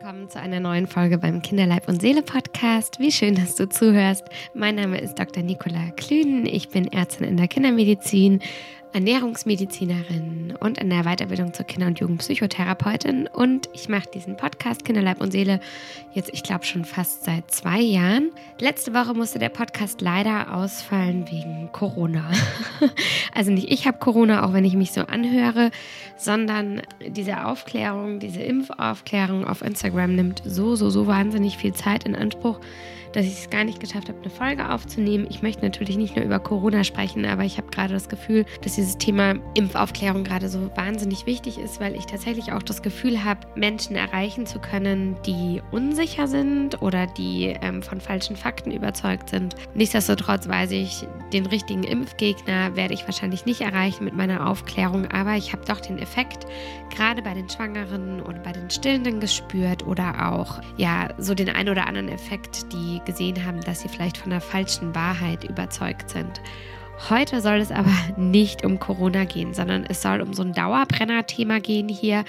willkommen zu einer neuen Folge beim Kinderleib und Seele Podcast. Wie schön, dass du zuhörst. Mein Name ist Dr. Nicola Klünen. Ich bin Ärztin in der Kindermedizin Ernährungsmedizinerin und in der Weiterbildung zur Kinder- und Jugendpsychotherapeutin. Und ich mache diesen Podcast Kinderleib und Seele jetzt, ich glaube, schon fast seit zwei Jahren. Letzte Woche musste der Podcast leider ausfallen wegen Corona. also nicht ich habe Corona, auch wenn ich mich so anhöre, sondern diese Aufklärung, diese Impfaufklärung auf Instagram nimmt so, so, so wahnsinnig viel Zeit in Anspruch dass ich es gar nicht geschafft habe, eine Folge aufzunehmen. Ich möchte natürlich nicht nur über Corona sprechen, aber ich habe gerade das Gefühl, dass dieses Thema Impfaufklärung gerade so wahnsinnig wichtig ist, weil ich tatsächlich auch das Gefühl habe, Menschen erreichen zu können, die unsicher sind oder die ähm, von falschen Fakten überzeugt sind. Nichtsdestotrotz weiß ich, den richtigen Impfgegner werde ich wahrscheinlich nicht erreichen mit meiner Aufklärung, aber ich habe doch den Effekt gerade bei den Schwangeren und bei den Stillenden gespürt oder auch ja so den ein oder anderen Effekt, die gesehen haben, dass sie vielleicht von der falschen Wahrheit überzeugt sind. Heute soll es aber nicht um Corona gehen, sondern es soll um so ein Dauerbrenner-Thema gehen hier.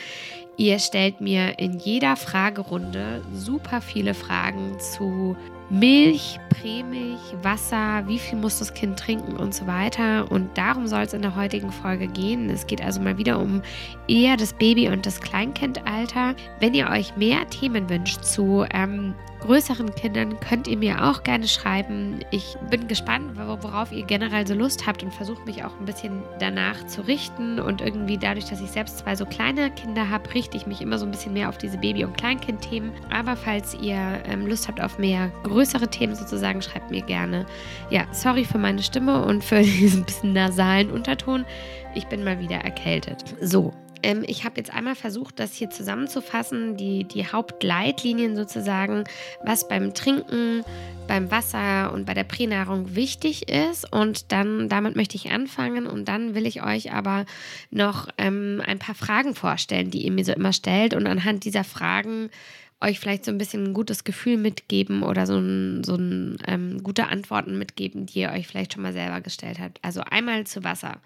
Ihr stellt mir in jeder Fragerunde super viele Fragen zu Milch, Prämilch, Wasser, wie viel muss das Kind trinken und so weiter. Und darum soll es in der heutigen Folge gehen. Es geht also mal wieder um eher das Baby- und das Kleinkindalter. Wenn ihr euch mehr Themen wünscht zu ähm, größeren Kindern könnt ihr mir auch gerne schreiben. Ich bin gespannt, worauf ihr generell so Lust habt und versuche mich auch ein bisschen danach zu richten. Und irgendwie dadurch, dass ich selbst zwei so kleine Kinder habe, richte ich mich immer so ein bisschen mehr auf diese Baby- und Kleinkind-Themen. Aber falls ihr ähm, Lust habt auf mehr größere Themen sozusagen, schreibt mir gerne. Ja, sorry für meine Stimme und für diesen bisschen nasalen Unterton. Ich bin mal wieder erkältet. So, ähm, ich habe jetzt einmal versucht, das hier zusammenzufassen, die, die Hauptleitlinien sozusagen, was beim Trinken, beim Wasser und bei der Pränahrung wichtig ist. Und dann damit möchte ich anfangen und dann will ich euch aber noch ähm, ein paar Fragen vorstellen, die ihr mir so immer stellt. Und anhand dieser Fragen euch vielleicht so ein bisschen ein gutes Gefühl mitgeben oder so ein, so ein ähm, gute Antworten mitgeben, die ihr euch vielleicht schon mal selber gestellt habt. Also einmal zu Wasser.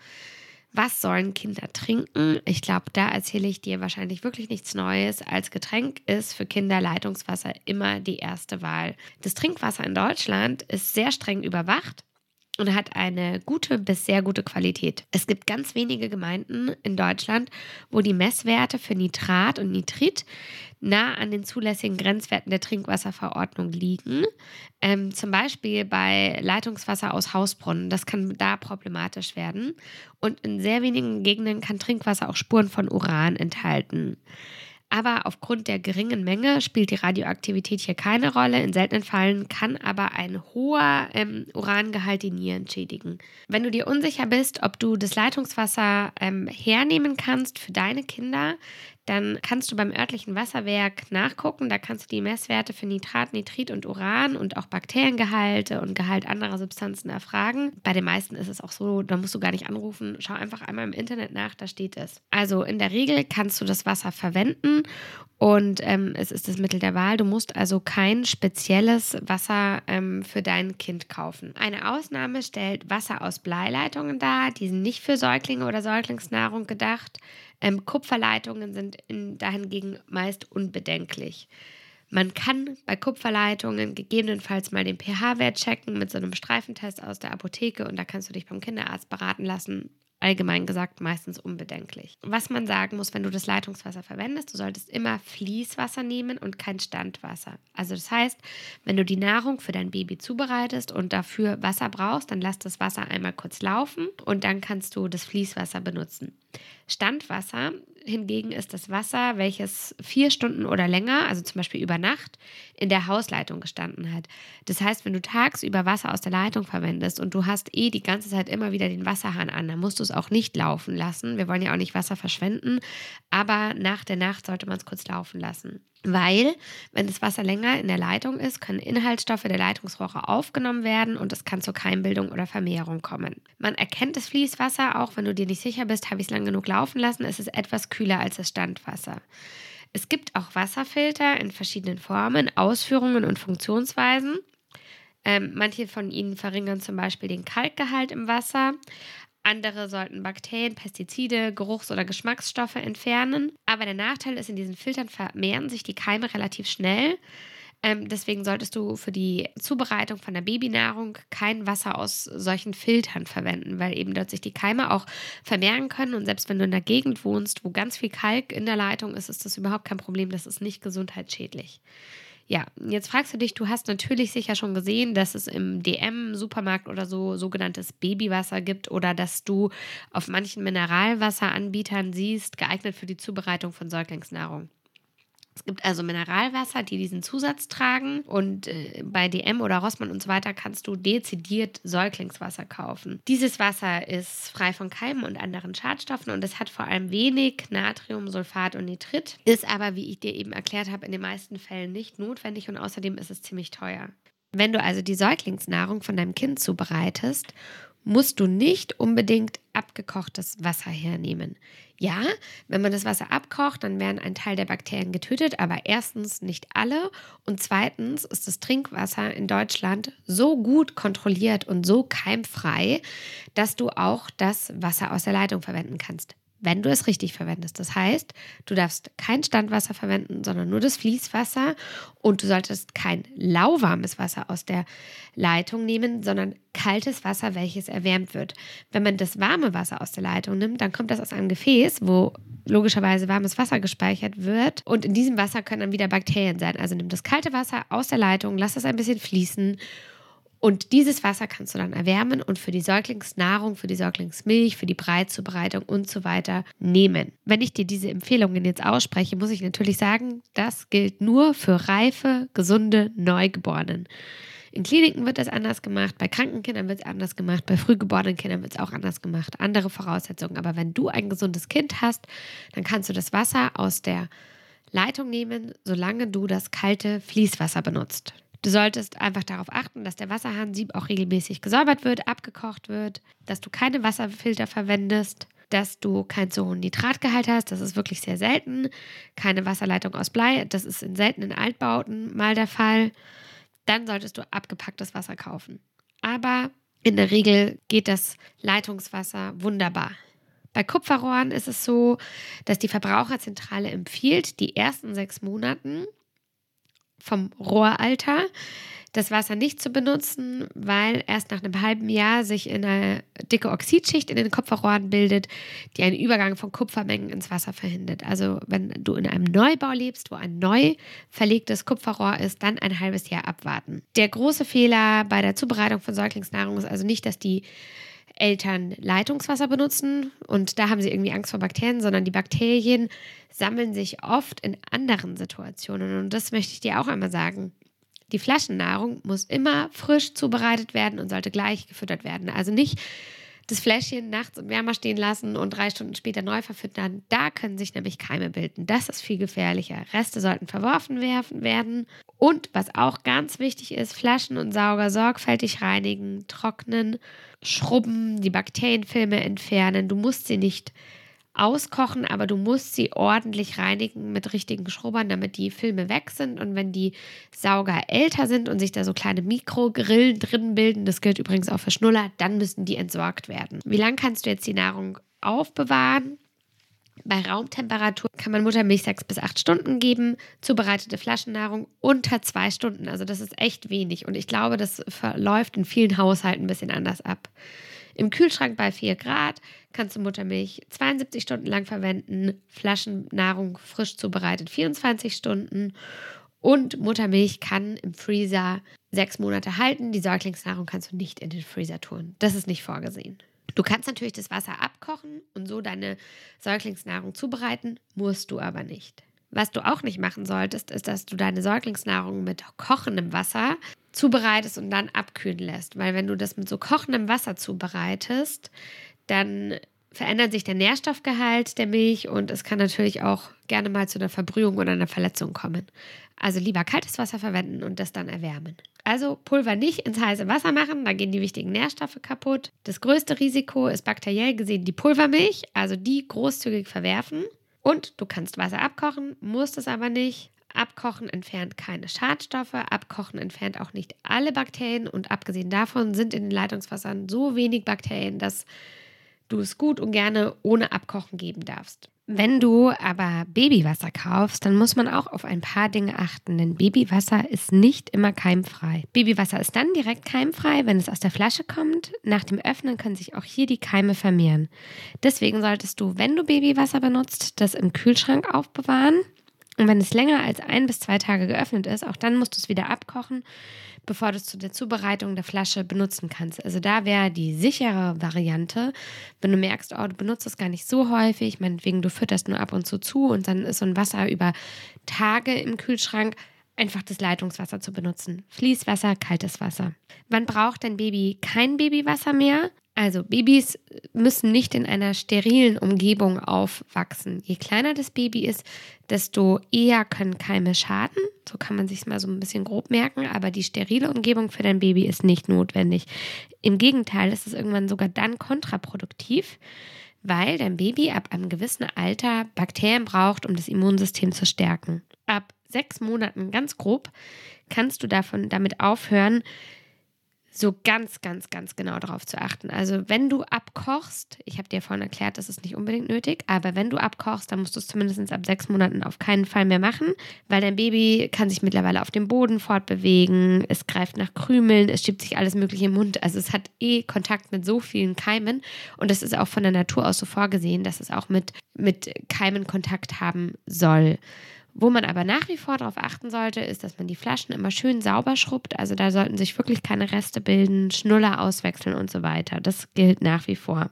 Was sollen Kinder trinken? Ich glaube, da erzähle ich dir wahrscheinlich wirklich nichts Neues. Als Getränk ist für Kinder Leitungswasser immer die erste Wahl. Das Trinkwasser in Deutschland ist sehr streng überwacht und hat eine gute bis sehr gute Qualität. Es gibt ganz wenige Gemeinden in Deutschland, wo die Messwerte für Nitrat und Nitrit nah an den zulässigen Grenzwerten der Trinkwasserverordnung liegen. Ähm, zum Beispiel bei Leitungswasser aus Hausbrunnen. Das kann da problematisch werden. Und in sehr wenigen Gegenden kann Trinkwasser auch Spuren von Uran enthalten. Aber aufgrund der geringen Menge spielt die Radioaktivität hier keine Rolle. In seltenen Fällen kann aber ein hoher ähm, Urangehalt die Nieren schädigen. Wenn du dir unsicher bist, ob du das Leitungswasser ähm, hernehmen kannst für deine Kinder, dann kannst du beim örtlichen Wasserwerk nachgucken. Da kannst du die Messwerte für Nitrat, Nitrit und Uran und auch Bakteriengehalte und Gehalt anderer Substanzen erfragen. Bei den meisten ist es auch so, da musst du gar nicht anrufen. Schau einfach einmal im Internet nach, da steht es. Also in der Regel kannst du das Wasser verwenden und ähm, es ist das Mittel der Wahl. Du musst also kein spezielles Wasser ähm, für dein Kind kaufen. Eine Ausnahme stellt Wasser aus Bleileitungen dar. Die sind nicht für Säuglinge oder Säuglingsnahrung gedacht. Ähm, Kupferleitungen sind in, dahingegen meist unbedenklich. Man kann bei Kupferleitungen gegebenenfalls mal den pH-Wert checken mit so einem Streifentest aus der Apotheke und da kannst du dich beim Kinderarzt beraten lassen allgemein gesagt meistens unbedenklich. Was man sagen muss, wenn du das Leitungswasser verwendest, du solltest immer Fließwasser nehmen und kein Standwasser. Also das heißt, wenn du die Nahrung für dein Baby zubereitest und dafür Wasser brauchst, dann lass das Wasser einmal kurz laufen und dann kannst du das Fließwasser benutzen. Standwasser hingegen ist das Wasser, welches vier Stunden oder länger, also zum Beispiel über Nacht, in der Hausleitung gestanden hat. Das heißt, wenn du tagsüber Wasser aus der Leitung verwendest und du hast eh die ganze Zeit immer wieder den Wasserhahn an, dann musst du es auch nicht laufen lassen. Wir wollen ja auch nicht Wasser verschwenden, aber nach der Nacht sollte man es kurz laufen lassen. Weil, wenn das Wasser länger in der Leitung ist, können Inhaltsstoffe der Leitungsrohre aufgenommen werden und es kann zur Keimbildung oder Vermehrung kommen. Man erkennt das Fließwasser, auch wenn du dir nicht sicher bist, habe ich es lang genug laufen lassen, es ist etwas kühler als das Standwasser. Es gibt auch Wasserfilter in verschiedenen Formen, Ausführungen und Funktionsweisen. Ähm, manche von ihnen verringern zum Beispiel den Kalkgehalt im Wasser. Andere sollten Bakterien, Pestizide, Geruchs- oder Geschmacksstoffe entfernen. Aber der Nachteil ist, in diesen Filtern vermehren sich die Keime relativ schnell. Ähm, deswegen solltest du für die Zubereitung von der Babynahrung kein Wasser aus solchen Filtern verwenden, weil eben dort sich die Keime auch vermehren können. Und selbst wenn du in der Gegend wohnst, wo ganz viel Kalk in der Leitung ist, ist das überhaupt kein Problem. Das ist nicht gesundheitsschädlich. Ja, jetzt fragst du dich, du hast natürlich sicher schon gesehen, dass es im DM-Supermarkt oder so sogenanntes Babywasser gibt oder dass du auf manchen Mineralwasseranbietern siehst, geeignet für die Zubereitung von Säuglingsnahrung. Es gibt also Mineralwasser, die diesen Zusatz tragen. Und äh, bei DM oder Rossmann und so weiter kannst du dezidiert Säuglingswasser kaufen. Dieses Wasser ist frei von Keimen und anderen Schadstoffen und es hat vor allem wenig Natrium, Sulfat und Nitrit. Ist aber, wie ich dir eben erklärt habe, in den meisten Fällen nicht notwendig und außerdem ist es ziemlich teuer. Wenn du also die Säuglingsnahrung von deinem Kind zubereitest musst du nicht unbedingt abgekochtes Wasser hernehmen. Ja, wenn man das Wasser abkocht, dann werden ein Teil der Bakterien getötet, aber erstens nicht alle und zweitens ist das Trinkwasser in Deutschland so gut kontrolliert und so keimfrei, dass du auch das Wasser aus der Leitung verwenden kannst wenn du es richtig verwendest. Das heißt, du darfst kein Standwasser verwenden, sondern nur das Fließwasser und du solltest kein lauwarmes Wasser aus der Leitung nehmen, sondern kaltes Wasser, welches erwärmt wird. Wenn man das warme Wasser aus der Leitung nimmt, dann kommt das aus einem Gefäß, wo logischerweise warmes Wasser gespeichert wird und in diesem Wasser können dann wieder Bakterien sein. Also nimm das kalte Wasser aus der Leitung, lass es ein bisschen fließen und dieses Wasser kannst du dann erwärmen und für die Säuglingsnahrung, für die Säuglingsmilch, für die Breizubereitung und so weiter nehmen. Wenn ich dir diese Empfehlungen jetzt ausspreche, muss ich natürlich sagen, das gilt nur für reife, gesunde Neugeborenen. In Kliniken wird das anders gemacht, bei kranken Kindern wird es anders gemacht, bei frühgeborenen Kindern wird es auch anders gemacht. Andere Voraussetzungen. Aber wenn du ein gesundes Kind hast, dann kannst du das Wasser aus der Leitung nehmen, solange du das kalte Fließwasser benutzt. Du solltest einfach darauf achten, dass der Wasserhahnsieb auch regelmäßig gesäubert wird, abgekocht wird, dass du keine Wasserfilter verwendest, dass du keinen zu hohen Nitratgehalt hast. Das ist wirklich sehr selten. Keine Wasserleitung aus Blei. Das ist in seltenen Altbauten mal der Fall. Dann solltest du abgepacktes Wasser kaufen. Aber in der Regel geht das Leitungswasser wunderbar. Bei Kupferrohren ist es so, dass die Verbraucherzentrale empfiehlt, die ersten sechs Monaten vom Rohralter das Wasser nicht zu benutzen, weil erst nach einem halben Jahr sich eine dicke Oxidschicht in den Kupferrohren bildet, die einen Übergang von Kupfermengen ins Wasser verhindert. Also wenn du in einem Neubau lebst, wo ein neu verlegtes Kupferrohr ist, dann ein halbes Jahr abwarten. Der große Fehler bei der Zubereitung von Säuglingsnahrung ist also nicht, dass die Eltern Leitungswasser benutzen und da haben sie irgendwie Angst vor Bakterien, sondern die Bakterien sammeln sich oft in anderen Situationen. Und das möchte ich dir auch einmal sagen. Die Flaschennahrung muss immer frisch zubereitet werden und sollte gleich gefüttert werden. Also nicht das Fläschchen nachts im Wärmer stehen lassen und drei Stunden später neu verfüttern. Da können sich nämlich Keime bilden. Das ist viel gefährlicher. Reste sollten verworfen werden. Und was auch ganz wichtig ist, Flaschen und Sauger sorgfältig reinigen, trocknen, schrubben, die Bakterienfilme entfernen. Du musst sie nicht auskochen, aber du musst sie ordentlich reinigen mit richtigen Schrubbern, damit die Filme weg sind. Und wenn die Sauger älter sind und sich da so kleine Mikrogrillen drin bilden, das gilt übrigens auch für Schnuller, dann müssen die entsorgt werden. Wie lange kannst du jetzt die Nahrung aufbewahren? Bei Raumtemperatur kann man Muttermilch sechs bis acht Stunden geben, zubereitete Flaschennahrung unter zwei Stunden. Also das ist echt wenig und ich glaube, das verläuft in vielen Haushalten ein bisschen anders ab. Im Kühlschrank bei 4 Grad kannst du Muttermilch 72 Stunden lang verwenden, Flaschennahrung frisch zubereitet 24 Stunden und Muttermilch kann im Freezer sechs Monate halten. Die Säuglingsnahrung kannst du nicht in den Freezer tun. Das ist nicht vorgesehen. Du kannst natürlich das Wasser abkochen und so deine Säuglingsnahrung zubereiten, musst du aber nicht. Was du auch nicht machen solltest, ist, dass du deine Säuglingsnahrung mit kochendem Wasser zubereitest und dann abkühlen lässt. Weil wenn du das mit so kochendem Wasser zubereitest, dann verändert sich der Nährstoffgehalt der Milch und es kann natürlich auch gerne mal zu einer Verbrühung oder einer Verletzung kommen. Also lieber kaltes Wasser verwenden und das dann erwärmen. Also Pulver nicht ins heiße Wasser machen, da gehen die wichtigen Nährstoffe kaputt. Das größte Risiko ist bakteriell gesehen die Pulvermilch, also die großzügig verwerfen. Und du kannst Wasser abkochen, musst es aber nicht. Abkochen entfernt keine Schadstoffe, Abkochen entfernt auch nicht alle Bakterien und abgesehen davon sind in den Leitungswassern so wenig Bakterien, dass du es gut und gerne ohne Abkochen geben darfst. Wenn du aber Babywasser kaufst, dann muss man auch auf ein paar Dinge achten, denn Babywasser ist nicht immer keimfrei. Babywasser ist dann direkt keimfrei, wenn es aus der Flasche kommt. Nach dem Öffnen können sich auch hier die Keime vermehren. Deswegen solltest du, wenn du Babywasser benutzt, das im Kühlschrank aufbewahren. Und wenn es länger als ein bis zwei Tage geöffnet ist, auch dann musst du es wieder abkochen, bevor du es zu der Zubereitung der Flasche benutzen kannst. Also da wäre die sichere Variante, wenn du merkst, oh, du benutzt es gar nicht so häufig, meinetwegen du fütterst nur ab und zu zu und dann ist so ein Wasser über Tage im Kühlschrank, einfach das Leitungswasser zu benutzen. Fließwasser, kaltes Wasser. Wann braucht dein Baby kein Babywasser mehr? Also Babys müssen nicht in einer sterilen Umgebung aufwachsen. Je kleiner das Baby ist, desto eher können Keime schaden. So kann man sich mal so ein bisschen grob merken. Aber die sterile Umgebung für dein Baby ist nicht notwendig. Im Gegenteil, ist es irgendwann sogar dann kontraproduktiv, weil dein Baby ab einem gewissen Alter Bakterien braucht, um das Immunsystem zu stärken. Ab sechs Monaten, ganz grob, kannst du davon damit aufhören, so ganz, ganz, ganz genau darauf zu achten. Also wenn du abkochst, ich habe dir vorhin erklärt, das ist nicht unbedingt nötig, aber wenn du abkochst, dann musst du es zumindest ab sechs Monaten auf keinen Fall mehr machen, weil dein Baby kann sich mittlerweile auf dem Boden fortbewegen, es greift nach Krümeln, es schiebt sich alles mögliche im Mund. Also es hat eh Kontakt mit so vielen Keimen und es ist auch von der Natur aus so vorgesehen, dass es auch mit, mit Keimen Kontakt haben soll. Wo man aber nach wie vor darauf achten sollte, ist, dass man die Flaschen immer schön sauber schrubbt. Also da sollten sich wirklich keine Reste bilden, Schnuller auswechseln und so weiter. Das gilt nach wie vor.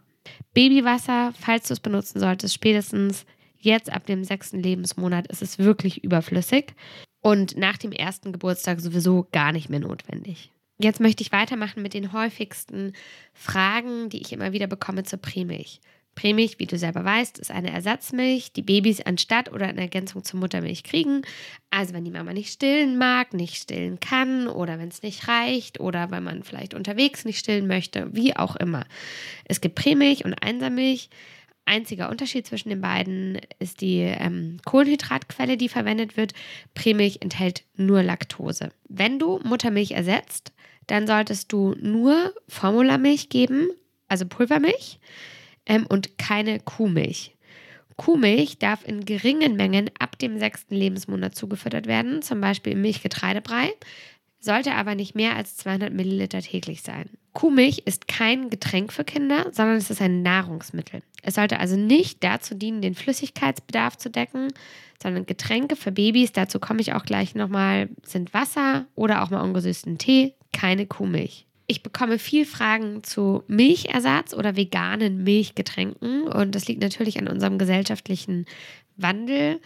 Babywasser, falls du es benutzen solltest, spätestens jetzt ab dem sechsten Lebensmonat ist es wirklich überflüssig und nach dem ersten Geburtstag sowieso gar nicht mehr notwendig. Jetzt möchte ich weitermachen mit den häufigsten Fragen, die ich immer wieder bekomme zur Prämilch. Prämilch, wie du selber weißt, ist eine Ersatzmilch, die Babys anstatt oder in Ergänzung zur Muttermilch kriegen. Also wenn die Mama nicht stillen mag, nicht stillen kann oder wenn es nicht reicht oder weil man vielleicht unterwegs nicht stillen möchte, wie auch immer. Es gibt Prämilch und Einsammilch. Einziger Unterschied zwischen den beiden ist die ähm, Kohlenhydratquelle, die verwendet wird. Prämilch enthält nur Laktose. Wenn du Muttermilch ersetzt, dann solltest du nur Formulamilch geben, also Pulvermilch ähm, und keine Kuhmilch. Kuhmilch darf in geringen Mengen ab dem sechsten Lebensmonat zugefüttert werden, zum Beispiel im Milchgetreidebrei, sollte aber nicht mehr als 200 Milliliter täglich sein. Kuhmilch ist kein Getränk für Kinder, sondern es ist ein Nahrungsmittel. Es sollte also nicht dazu dienen, den Flüssigkeitsbedarf zu decken, sondern Getränke für Babys, dazu komme ich auch gleich nochmal, sind Wasser oder auch mal ungesüßten Tee, keine Kuhmilch. Ich bekomme viel Fragen zu Milchersatz oder veganen Milchgetränken und das liegt natürlich an unserem gesellschaftlichen Wandel.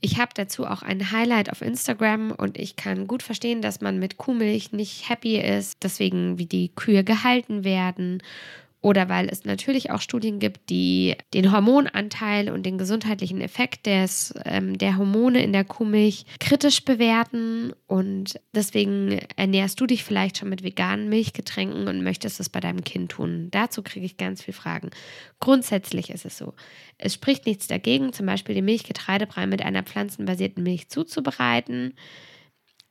Ich habe dazu auch ein Highlight auf Instagram und ich kann gut verstehen, dass man mit Kuhmilch nicht happy ist, deswegen wie die Kühe gehalten werden oder weil es natürlich auch Studien gibt, die den Hormonanteil und den gesundheitlichen Effekt des, ähm, der Hormone in der Kuhmilch kritisch bewerten. Und deswegen ernährst du dich vielleicht schon mit veganen Milchgetränken und möchtest es bei deinem Kind tun. Dazu kriege ich ganz viele Fragen. Grundsätzlich ist es so. Es spricht nichts dagegen, zum Beispiel den Milchgetreidebrei mit einer pflanzenbasierten Milch zuzubereiten.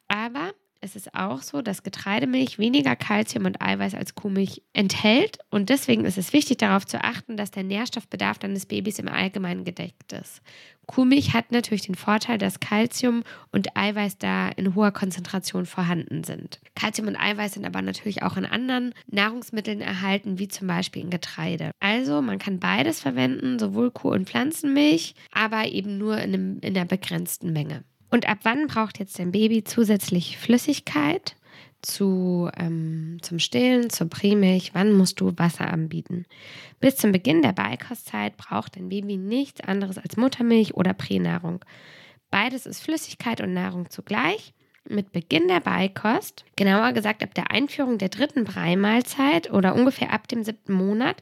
Aber es ist auch so, dass Getreidemilch weniger Kalzium und Eiweiß als Kuhmilch enthält und deswegen ist es wichtig darauf zu achten, dass der Nährstoffbedarf deines Babys im Allgemeinen gedeckt ist. Kuhmilch hat natürlich den Vorteil, dass Kalzium und Eiweiß da in hoher Konzentration vorhanden sind. Kalzium und Eiweiß sind aber natürlich auch in anderen Nahrungsmitteln erhalten, wie zum Beispiel in Getreide. Also man kann beides verwenden, sowohl Kuh- und Pflanzenmilch, aber eben nur in, einem, in einer begrenzten Menge. Und ab wann braucht jetzt dein Baby zusätzlich Flüssigkeit zu, ähm, zum Stillen, zur Prämilch? Wann musst du Wasser anbieten? Bis zum Beginn der Beikostzeit braucht dein Baby nichts anderes als Muttermilch oder Pränahrung. Beides ist Flüssigkeit und Nahrung zugleich. Mit Beginn der Beikost, genauer gesagt ab der Einführung der dritten Breimahlzeit oder ungefähr ab dem siebten Monat,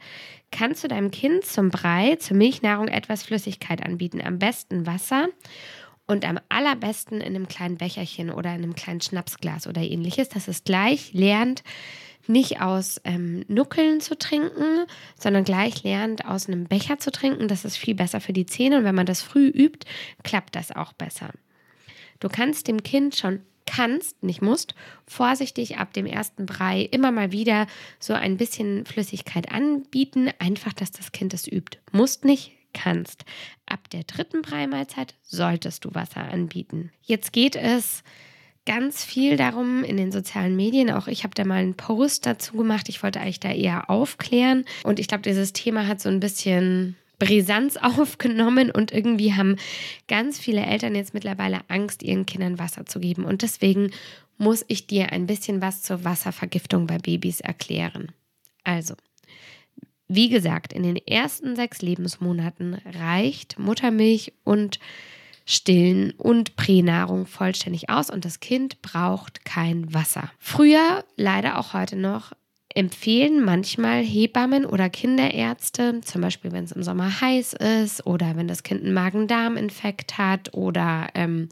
kannst du deinem Kind zum Brei, zur Milchnahrung etwas Flüssigkeit anbieten. Am besten Wasser und am allerbesten in einem kleinen Becherchen oder in einem kleinen Schnapsglas oder ähnliches, dass es gleich lernt, nicht aus ähm, Nuckeln zu trinken, sondern gleich lernt, aus einem Becher zu trinken. Das ist viel besser für die Zähne und wenn man das früh übt, klappt das auch besser. Du kannst dem Kind schon kannst, nicht musst, vorsichtig ab dem ersten Brei immer mal wieder so ein bisschen Flüssigkeit anbieten, einfach, dass das Kind es übt. Musst nicht, kannst. Ab der dritten Breimahlzeit solltest du Wasser anbieten. Jetzt geht es ganz viel darum in den sozialen Medien. Auch ich habe da mal einen Post dazu gemacht. Ich wollte eigentlich da eher aufklären. Und ich glaube, dieses Thema hat so ein bisschen Brisanz aufgenommen und irgendwie haben ganz viele Eltern jetzt mittlerweile Angst, ihren Kindern Wasser zu geben. Und deswegen muss ich dir ein bisschen was zur Wasservergiftung bei Babys erklären. Also, wie gesagt, in den ersten sechs Lebensmonaten reicht Muttermilch und Stillen und Pränahrung vollständig aus und das Kind braucht kein Wasser. Früher, leider auch heute noch, empfehlen manchmal Hebammen oder Kinderärzte, zum Beispiel wenn es im Sommer heiß ist oder wenn das Kind einen Magen-Darm-Infekt hat oder ähm,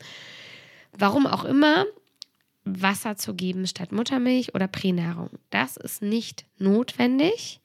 warum auch immer, Wasser zu geben statt Muttermilch oder Pränahrung. Das ist nicht notwendig.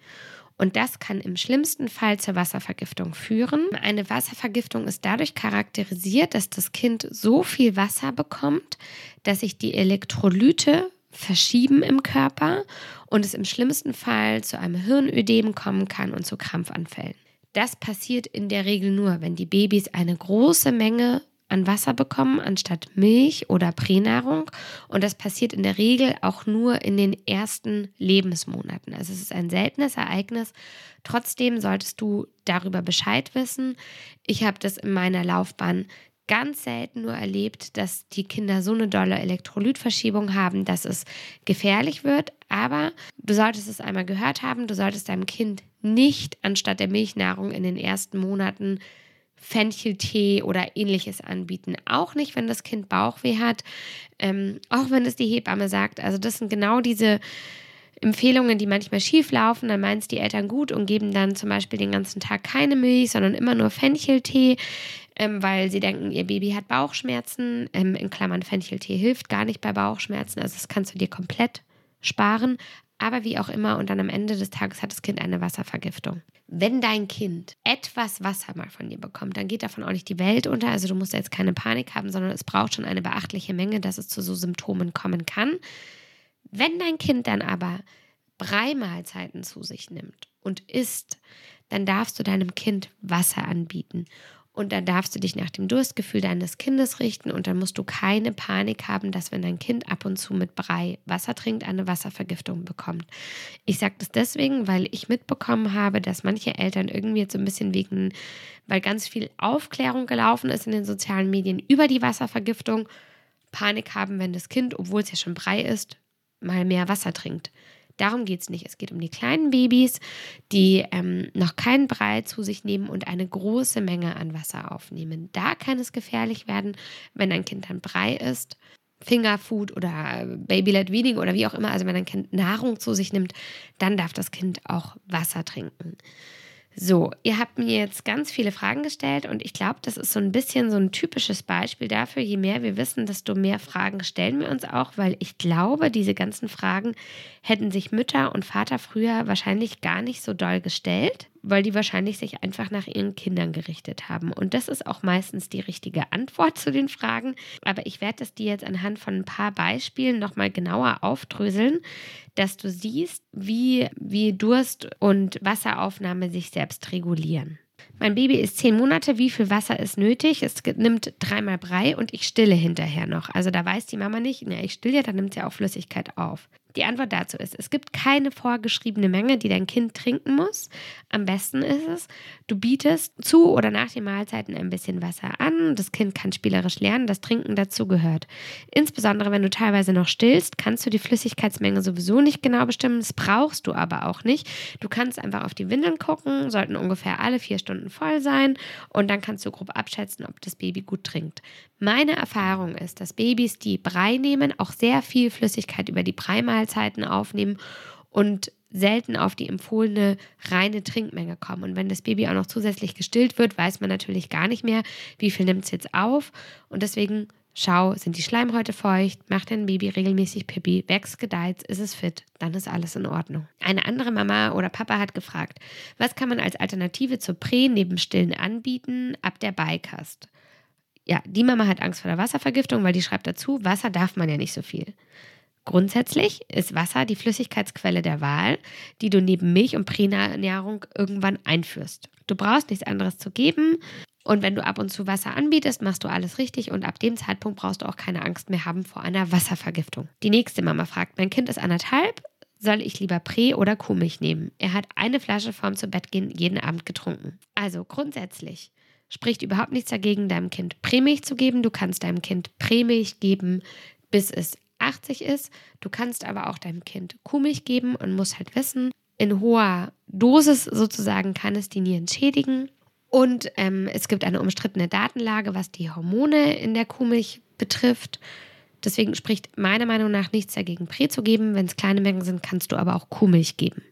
Und das kann im schlimmsten Fall zur Wasservergiftung führen. Eine Wasservergiftung ist dadurch charakterisiert, dass das Kind so viel Wasser bekommt, dass sich die Elektrolyte verschieben im Körper und es im schlimmsten Fall zu einem Hirnödem kommen kann und zu Krampfanfällen. Das passiert in der Regel nur, wenn die Babys eine große Menge an Wasser bekommen, anstatt Milch oder Pränahrung. Und das passiert in der Regel auch nur in den ersten Lebensmonaten. Also es ist ein seltenes Ereignis. Trotzdem solltest du darüber Bescheid wissen. Ich habe das in meiner Laufbahn ganz selten nur erlebt, dass die Kinder so eine dolle Elektrolytverschiebung haben, dass es gefährlich wird. Aber du solltest es einmal gehört haben, du solltest deinem Kind nicht anstatt der Milchnahrung in den ersten Monaten Fencheltee oder ähnliches anbieten. Auch nicht, wenn das Kind Bauchweh hat, ähm, auch wenn es die Hebamme sagt. Also das sind genau diese Empfehlungen, die manchmal schief laufen. Dann meinen es die Eltern gut und geben dann zum Beispiel den ganzen Tag keine Milch, sondern immer nur Fencheltee, ähm, weil sie denken, ihr Baby hat Bauchschmerzen. Ähm, in Klammern Fencheltee hilft gar nicht bei Bauchschmerzen. Also das kannst du dir komplett sparen. Aber wie auch immer, und dann am Ende des Tages hat das Kind eine Wasservergiftung. Wenn dein Kind etwas Wasser mal von dir bekommt, dann geht davon auch nicht die Welt unter. Also du musst jetzt keine Panik haben, sondern es braucht schon eine beachtliche Menge, dass es zu so Symptomen kommen kann. Wenn dein Kind dann aber Breimahlzeiten zu sich nimmt und isst, dann darfst du deinem Kind Wasser anbieten. Und dann darfst du dich nach dem Durstgefühl deines Kindes richten und dann musst du keine Panik haben, dass wenn dein Kind ab und zu mit Brei Wasser trinkt, eine Wasservergiftung bekommt. Ich sage das deswegen, weil ich mitbekommen habe, dass manche Eltern irgendwie jetzt so ein bisschen wegen, weil ganz viel Aufklärung gelaufen ist in den sozialen Medien über die Wasservergiftung, Panik haben, wenn das Kind, obwohl es ja schon Brei ist, mal mehr Wasser trinkt. Darum geht es nicht. Es geht um die kleinen Babys, die ähm, noch keinen Brei zu sich nehmen und eine große Menge an Wasser aufnehmen. Da kann es gefährlich werden, wenn ein Kind dann Brei isst. Fingerfood oder Baby-led Weaning oder wie auch immer, also wenn ein Kind Nahrung zu sich nimmt, dann darf das Kind auch Wasser trinken. So, ihr habt mir jetzt ganz viele Fragen gestellt und ich glaube, das ist so ein bisschen so ein typisches Beispiel dafür. Je mehr wir wissen, desto mehr Fragen stellen wir uns auch, weil ich glaube, diese ganzen Fragen hätten sich Mütter und Vater früher wahrscheinlich gar nicht so doll gestellt weil die wahrscheinlich sich einfach nach ihren Kindern gerichtet haben. Und das ist auch meistens die richtige Antwort zu den Fragen. Aber ich werde das dir jetzt anhand von ein paar Beispielen nochmal genauer aufdröseln, dass du siehst, wie, wie Durst und Wasseraufnahme sich selbst regulieren. Mein Baby ist zehn Monate. Wie viel Wasser ist nötig? Es nimmt dreimal Brei und ich stille hinterher noch. Also da weiß die Mama nicht, na, ich stille ja, dann nimmt sie auch Flüssigkeit auf. Die Antwort dazu ist, es gibt keine vorgeschriebene Menge, die dein Kind trinken muss. Am besten ist es, du bietest zu oder nach den Mahlzeiten ein bisschen Wasser an. Das Kind kann spielerisch lernen, dass Trinken dazu gehört. Insbesondere wenn du teilweise noch stillst, kannst du die Flüssigkeitsmenge sowieso nicht genau bestimmen. Das brauchst du aber auch nicht. Du kannst einfach auf die Windeln gucken, sollten ungefähr alle vier Stunden voll sein und dann kannst du grob abschätzen, ob das Baby gut trinkt. Meine Erfahrung ist, dass Babys, die Brei nehmen, auch sehr viel Flüssigkeit über die Breimahlzeiten aufnehmen und selten auf die empfohlene reine Trinkmenge kommen. Und wenn das Baby auch noch zusätzlich gestillt wird, weiß man natürlich gar nicht mehr, wie viel nimmt es jetzt auf. Und deswegen schau, sind die Schleimhäute feucht, macht dein Baby regelmäßig Pipi, wächst, gedeiht, ist es fit, dann ist alles in Ordnung. Eine andere Mama oder Papa hat gefragt, was kann man als Alternative zur Prä neben Stillen anbieten ab der Beikast? Ja, die Mama hat Angst vor der Wasservergiftung, weil die schreibt dazu, Wasser darf man ja nicht so viel. Grundsätzlich ist Wasser die Flüssigkeitsquelle der Wahl, die du neben Milch und Pränahrung irgendwann einführst. Du brauchst nichts anderes zu geben und wenn du ab und zu Wasser anbietest, machst du alles richtig und ab dem Zeitpunkt brauchst du auch keine Angst mehr haben vor einer Wasservergiftung. Die nächste Mama fragt, mein Kind ist anderthalb, soll ich lieber Prä- oder Kuhmilch nehmen? Er hat eine Flasche vorm zu Bett gehen jeden Abend getrunken. Also grundsätzlich spricht überhaupt nichts dagegen, deinem Kind Prämilch zu geben. Du kannst deinem Kind Prämilch geben, bis es 80 ist. Du kannst aber auch deinem Kind Kuhmilch geben und musst halt wissen, in hoher Dosis sozusagen kann es die Nieren schädigen. Und ähm, es gibt eine umstrittene Datenlage, was die Hormone in der Kuhmilch betrifft. Deswegen spricht meiner Meinung nach nichts dagegen, Prä zu geben. Wenn es kleine Mengen sind, kannst du aber auch Kuhmilch geben.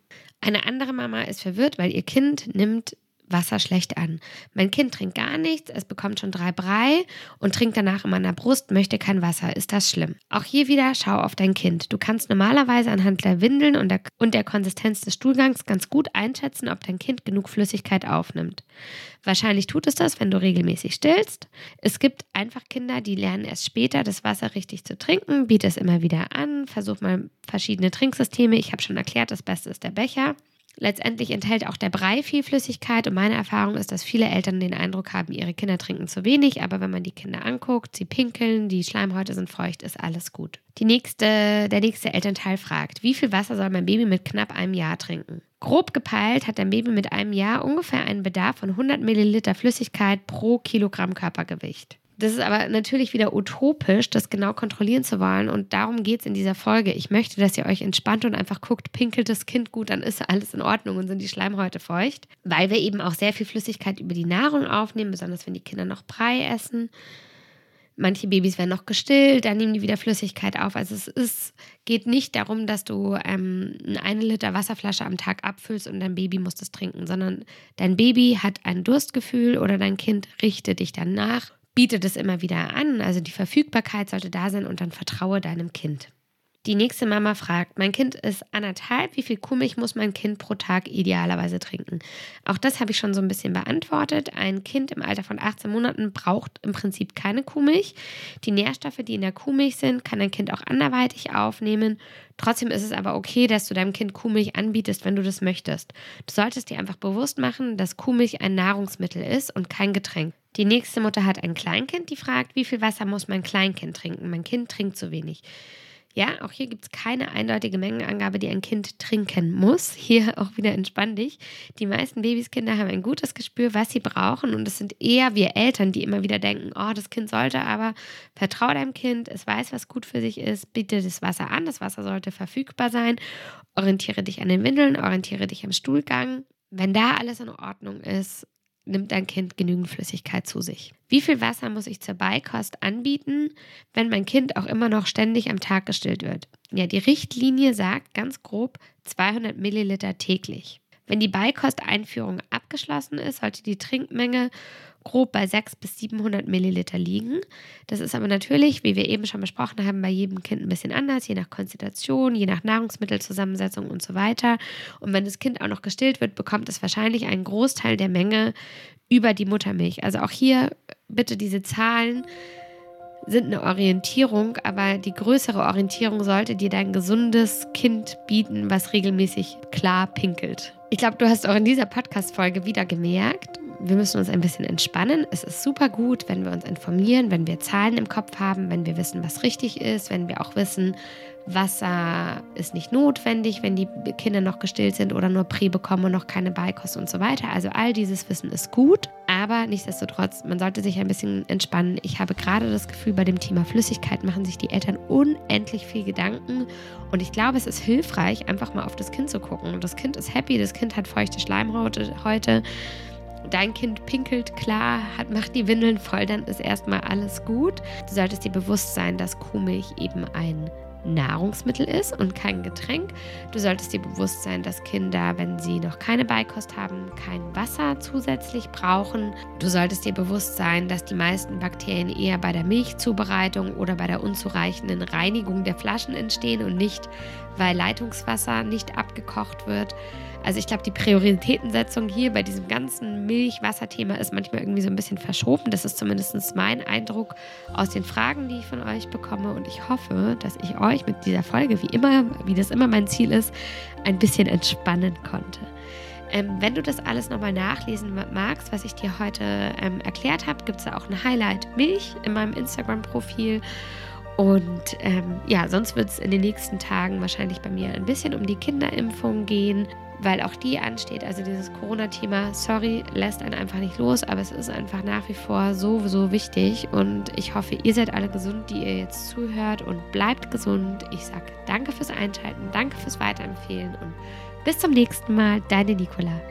Eine andere Mama ist verwirrt, weil ihr Kind nimmt Wasser schlecht an. Mein Kind trinkt gar nichts, es bekommt schon drei Brei und trinkt danach in meiner Brust, möchte kein Wasser. Ist das schlimm? Auch hier wieder schau auf dein Kind. Du kannst normalerweise anhand der Windeln und der, und der Konsistenz des Stuhlgangs ganz gut einschätzen, ob dein Kind genug Flüssigkeit aufnimmt. Wahrscheinlich tut es das, wenn du regelmäßig stillst. Es gibt einfach Kinder, die lernen erst später, das Wasser richtig zu trinken. Biete es immer wieder an. Versuch mal verschiedene Trinksysteme. Ich habe schon erklärt, das Beste ist der Becher. Letztendlich enthält auch der Brei viel Flüssigkeit und meine Erfahrung ist, dass viele Eltern den Eindruck haben, ihre Kinder trinken zu wenig, aber wenn man die Kinder anguckt, sie pinkeln, die Schleimhäute sind feucht, ist alles gut. Die nächste, der nächste Elternteil fragt, wie viel Wasser soll mein Baby mit knapp einem Jahr trinken? Grob gepeilt hat dein Baby mit einem Jahr ungefähr einen Bedarf von 100 Milliliter Flüssigkeit pro Kilogramm Körpergewicht. Das ist aber natürlich wieder utopisch, das genau kontrollieren zu wollen. Und darum geht es in dieser Folge. Ich möchte, dass ihr euch entspannt und einfach guckt, pinkelt das Kind gut, dann ist alles in Ordnung und sind die Schleimhäute feucht. Weil wir eben auch sehr viel Flüssigkeit über die Nahrung aufnehmen, besonders wenn die Kinder noch Brei essen. Manche Babys werden noch gestillt, dann nehmen die wieder Flüssigkeit auf. Also es ist, geht nicht darum, dass du ähm, eine Liter Wasserflasche am Tag abfüllst und dein Baby muss das trinken, sondern dein Baby hat ein Durstgefühl oder dein Kind richtet dich danach biete das immer wieder an. Also die Verfügbarkeit sollte da sein und dann vertraue deinem Kind. Die nächste Mama fragt, mein Kind ist anderthalb, wie viel Kuhmilch muss mein Kind pro Tag idealerweise trinken? Auch das habe ich schon so ein bisschen beantwortet. Ein Kind im Alter von 18 Monaten braucht im Prinzip keine Kuhmilch. Die Nährstoffe, die in der Kuhmilch sind, kann ein Kind auch anderweitig aufnehmen. Trotzdem ist es aber okay, dass du deinem Kind Kuhmilch anbietest, wenn du das möchtest. Du solltest dir einfach bewusst machen, dass Kuhmilch ein Nahrungsmittel ist und kein Getränk. Die nächste Mutter hat ein Kleinkind, die fragt, wie viel Wasser muss mein Kleinkind trinken? Mein Kind trinkt zu wenig. Ja, auch hier gibt es keine eindeutige Mengenangabe, die ein Kind trinken muss. Hier auch wieder entspann dich. Die meisten Babyskinder haben ein gutes Gespür, was sie brauchen. Und es sind eher wir Eltern, die immer wieder denken, oh, das Kind sollte aber, vertraue deinem Kind, es weiß, was gut für sich ist, biete das Wasser an, das Wasser sollte verfügbar sein. Orientiere dich an den Windeln, orientiere dich am Stuhlgang. Wenn da alles in Ordnung ist, nimmt dein Kind genügend Flüssigkeit zu sich. Wie viel Wasser muss ich zur Beikost anbieten, wenn mein Kind auch immer noch ständig am Tag gestillt wird? Ja, die Richtlinie sagt ganz grob 200 Milliliter täglich. Wenn die Beikosteinführung abgeschlossen ist, sollte die Trinkmenge grob bei 600 bis 700 Milliliter liegen. Das ist aber natürlich, wie wir eben schon besprochen haben, bei jedem Kind ein bisschen anders, je nach Konstitution, je nach Nahrungsmittelzusammensetzung und so weiter. Und wenn das Kind auch noch gestillt wird, bekommt es wahrscheinlich einen Großteil der Menge über die Muttermilch. Also auch hier bitte diese Zahlen sind eine Orientierung, aber die größere Orientierung sollte dir dein gesundes Kind bieten, was regelmäßig klar pinkelt. Ich glaube, du hast auch in dieser Podcast-Folge wieder gemerkt, wir müssen uns ein bisschen entspannen. Es ist super gut, wenn wir uns informieren, wenn wir Zahlen im Kopf haben, wenn wir wissen, was richtig ist, wenn wir auch wissen, Wasser ist nicht notwendig, wenn die Kinder noch gestillt sind oder nur Prä bekommen und noch keine Beikost und so weiter. Also all dieses Wissen ist gut, aber nichtsdestotrotz, man sollte sich ein bisschen entspannen. Ich habe gerade das Gefühl, bei dem Thema Flüssigkeit machen sich die Eltern unendlich viel Gedanken und ich glaube, es ist hilfreich, einfach mal auf das Kind zu gucken. Das Kind ist happy, das Kind hat feuchte Schleimhaut heute dein Kind pinkelt klar, hat, macht die Windeln voll, dann ist erstmal alles gut. Du solltest dir bewusst sein, dass Kuhmilch eben ein Nahrungsmittel ist und kein Getränk. Du solltest dir bewusst sein, dass Kinder, wenn sie noch keine Beikost haben, kein Wasser zusätzlich brauchen. Du solltest dir bewusst sein, dass die meisten Bakterien eher bei der Milchzubereitung oder bei der unzureichenden Reinigung der Flaschen entstehen und nicht, weil Leitungswasser nicht abgekocht wird. Also ich glaube, die Prioritätensetzung hier bei diesem ganzen Milch-Wasser-Thema ist manchmal irgendwie so ein bisschen verschoben. Das ist zumindest mein Eindruck aus den Fragen, die ich von euch bekomme. Und ich hoffe, dass ich euch mit dieser Folge, wie immer, wie das immer mein Ziel ist, ein bisschen entspannen konnte. Ähm, wenn du das alles nochmal nachlesen magst, was ich dir heute ähm, erklärt habe, gibt es da auch ein Highlight Milch in meinem Instagram-Profil. Und ähm, ja, sonst wird es in den nächsten Tagen wahrscheinlich bei mir ein bisschen um die Kinderimpfung gehen weil auch die ansteht. Also dieses Corona-Thema, sorry, lässt einen einfach nicht los, aber es ist einfach nach wie vor so, so wichtig. Und ich hoffe, ihr seid alle gesund, die ihr jetzt zuhört und bleibt gesund. Ich sage danke fürs Einschalten, danke fürs Weiterempfehlen und bis zum nächsten Mal, deine Nicola.